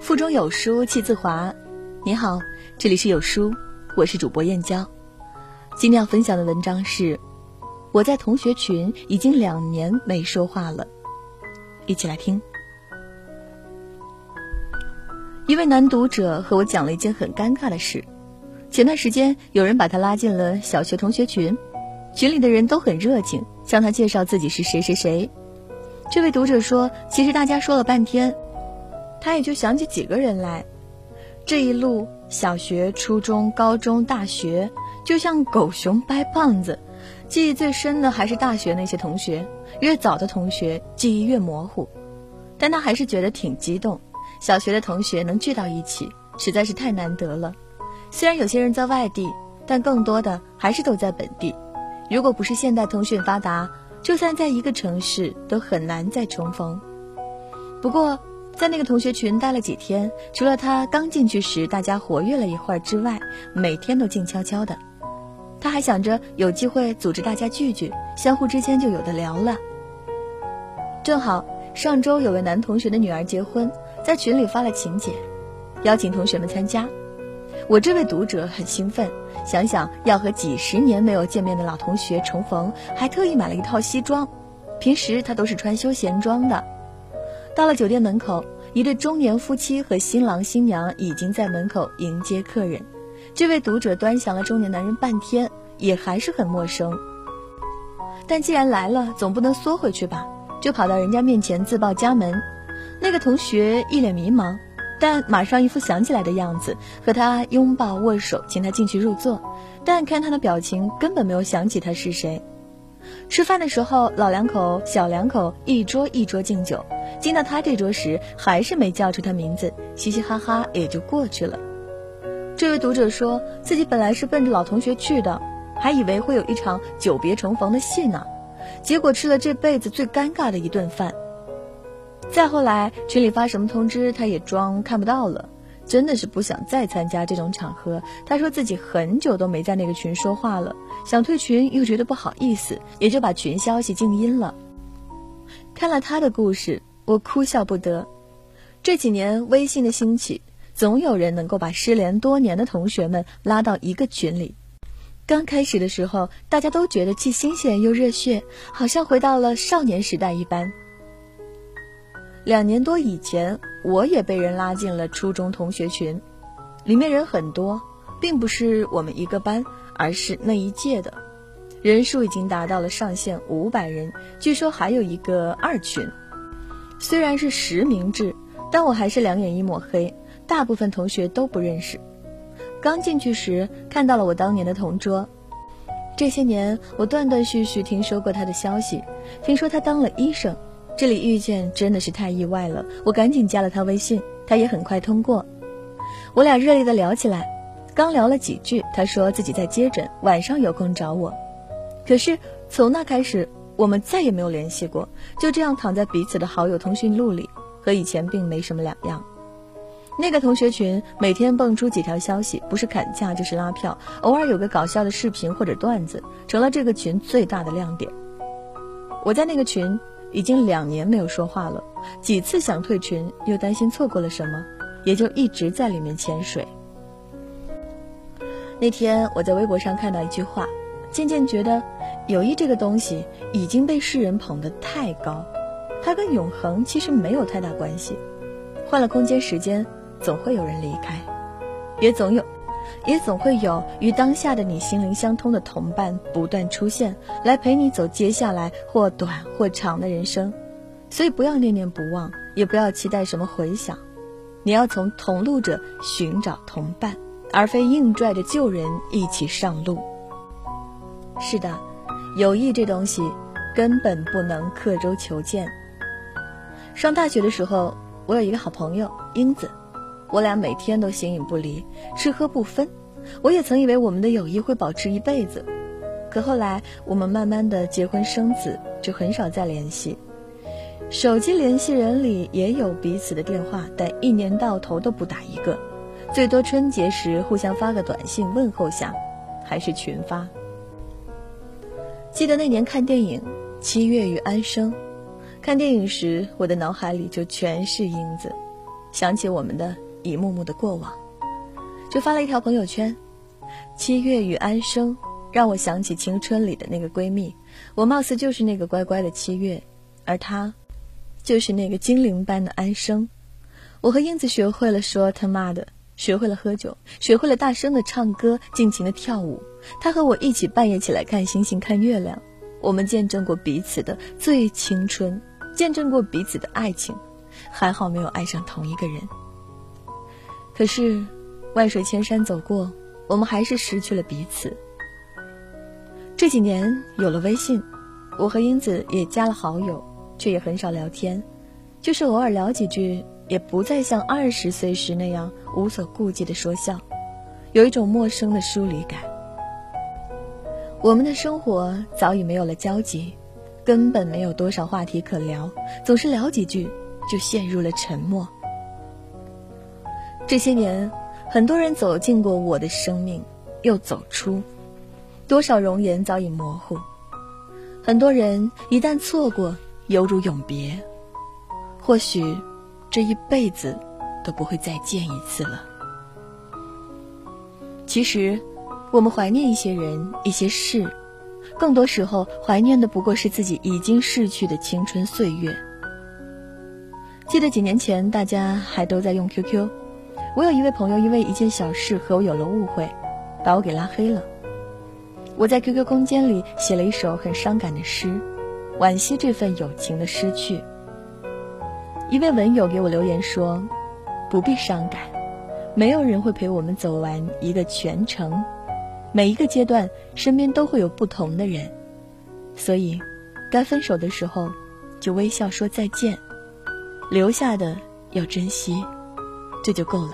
腹中有书气自华。你好，这里是有书，我是主播燕娇。今天要分享的文章是：我在同学群已经两年没说话了。一起来听。一位男读者和我讲了一件很尴尬的事。前段时间，有人把他拉进了小学同学群，群里的人都很热情，向他介绍自己是谁谁谁。这位读者说：“其实大家说了半天。”他也就想起几个人来，这一路小学、初中、高中、大学，就像狗熊掰棒子，记忆最深的还是大学那些同学。越早的同学记忆越模糊，但他还是觉得挺激动。小学的同学能聚到一起，实在是太难得了。虽然有些人在外地，但更多的还是都在本地。如果不是现代通讯发达，就算在一个城市，都很难再重逢。不过。在那个同学群待了几天，除了他刚进去时大家活跃了一会儿之外，每天都静悄悄的。他还想着有机会组织大家聚聚，相互之间就有的聊了。正好上周有位男同学的女儿结婚，在群里发了请柬，邀请同学们参加。我这位读者很兴奋，想想要和几十年没有见面的老同学重逢，还特意买了一套西装。平时他都是穿休闲装的。到了酒店门口，一对中年夫妻和新郎新娘已经在门口迎接客人。这位读者端详了中年男人半天，也还是很陌生。但既然来了，总不能缩回去吧，就跑到人家面前自报家门。那个同学一脸迷茫，但马上一副想起来的样子，和他拥抱握手，请他进去入座。但看他的表情，根本没有想起他是谁。吃饭的时候，老两口、小两口一桌一桌敬酒。进到他这桌时，还是没叫出他名字，嘻嘻哈哈也就过去了。这位读者说自己本来是奔着老同学去的，还以为会有一场久别重逢的戏呢，结果吃了这辈子最尴尬的一顿饭。再后来群里发什么通知，他也装看不到了，真的是不想再参加这种场合。他说自己很久都没在那个群说话了，想退群又觉得不好意思，也就把群消息静音了。看了他的故事。我哭笑不得，这几年微信的兴起，总有人能够把失联多年的同学们拉到一个群里。刚开始的时候，大家都觉得既新鲜又热血，好像回到了少年时代一般。两年多以前，我也被人拉进了初中同学群，里面人很多，并不是我们一个班，而是那一届的，人数已经达到了上限五百人，据说还有一个二群。虽然是实名制，但我还是两眼一抹黑，大部分同学都不认识。刚进去时看到了我当年的同桌，这些年我断断续续听说过他的消息，听说他当了医生，这里遇见真的是太意外了。我赶紧加了他微信，他也很快通过，我俩热烈的聊起来。刚聊了几句，他说自己在接诊，晚上有空找我。可是从那开始。我们再也没有联系过，就这样躺在彼此的好友通讯录里，和以前并没什么两样。那个同学群每天蹦出几条消息，不是砍价就是拉票，偶尔有个搞笑的视频或者段子，成了这个群最大的亮点。我在那个群已经两年没有说话了，几次想退群，又担心错过了什么，也就一直在里面潜水。那天我在微博上看到一句话，渐渐觉得。友谊这个东西已经被世人捧得太高，它跟永恒其实没有太大关系。换了空间时间，总会有人离开，也总有，也总会有与当下的你心灵相通的同伴不断出现，来陪你走接下来或短或长的人生。所以不要念念不忘，也不要期待什么回响。你要从同路者寻找同伴，而非硬拽着旧人一起上路。是的。友谊这东西，根本不能刻舟求剑。上大学的时候，我有一个好朋友英子，我俩每天都形影不离，吃喝不分。我也曾以为我们的友谊会保持一辈子，可后来我们慢慢的结婚生子，就很少再联系。手机联系人里也有彼此的电话，但一年到头都不打一个，最多春节时互相发个短信问候下，还是群发。记得那年看电影《七月与安生》，看电影时我的脑海里就全是英子，想起我们的一幕幕的过往，就发了一条朋友圈：“七月与安生，让我想起青春里的那个闺蜜。我貌似就是那个乖乖的七月，而她，就是那个精灵般的安生。我和英子学会了说他妈的，学会了喝酒，学会了大声的唱歌，尽情的跳舞。他和我一起半夜起来看星星看月亮。我们见证过彼此的最青春，见证过彼此的爱情。”还好没有爱上同一个人。可是，万水千山走过，我们还是失去了彼此。这几年有了微信，我和英子也加了好友，却也很少聊天，就是偶尔聊几句，也不再像二十岁时那样无所顾忌的说笑，有一种陌生的疏离感。我们的生活早已没有了交集，根本没有多少话题可聊，总是聊几句。就陷入了沉默。这些年，很多人走进过我的生命，又走出，多少容颜早已模糊。很多人一旦错过，犹如永别，或许这一辈子都不会再见一次了。其实，我们怀念一些人、一些事，更多时候怀念的不过是自己已经逝去的青春岁月。记得几年前，大家还都在用 QQ。我有一位朋友，因为一件小事和我有了误会，把我给拉黑了。我在 QQ 空间里写了一首很伤感的诗，惋惜这份友情的失去。一位文友给我留言说：“不必伤感，没有人会陪我们走完一个全程，每一个阶段身边都会有不同的人，所以，该分手的时候，就微笑说再见。”留下的要珍惜，这就够了。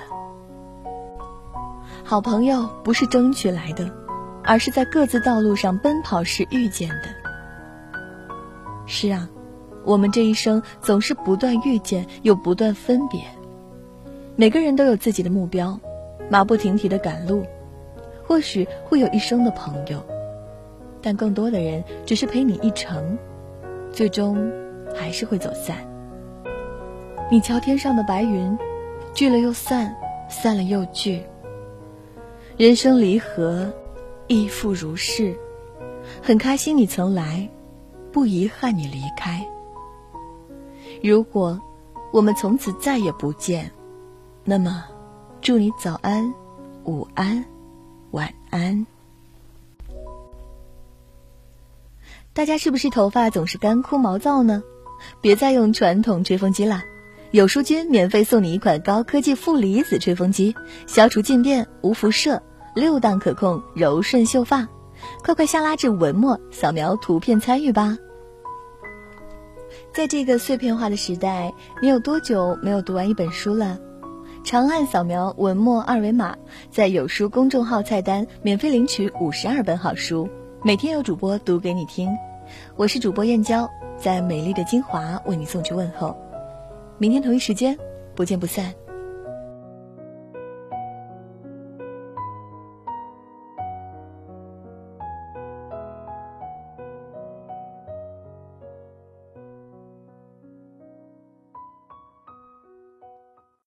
好朋友不是争取来的，而是在各自道路上奔跑时遇见的。是啊，我们这一生总是不断遇见，又不断分别。每个人都有自己的目标，马不停蹄的赶路。或许会有一生的朋友，但更多的人只是陪你一程，最终还是会走散。你瞧天上的白云，聚了又散，散了又聚。人生离合，亦复如是。很开心你曾来，不遗憾你离开。如果我们从此再也不见，那么祝你早安、午安、晚安。大家是不是头发总是干枯毛躁呢？别再用传统吹风机了。有书君免费送你一款高科技负离子吹风机，消除静电、无辐射，六档可控，柔顺秀发。快快下拉至文末扫描图片参与吧。在这个碎片化的时代，你有多久没有读完一本书了？长按扫描文末二维码，在有书公众号菜单免费领取五十二本好书，每天有主播读给你听。我是主播燕娇，在美丽的金华为你送去问候。明天同一时间，不见不散。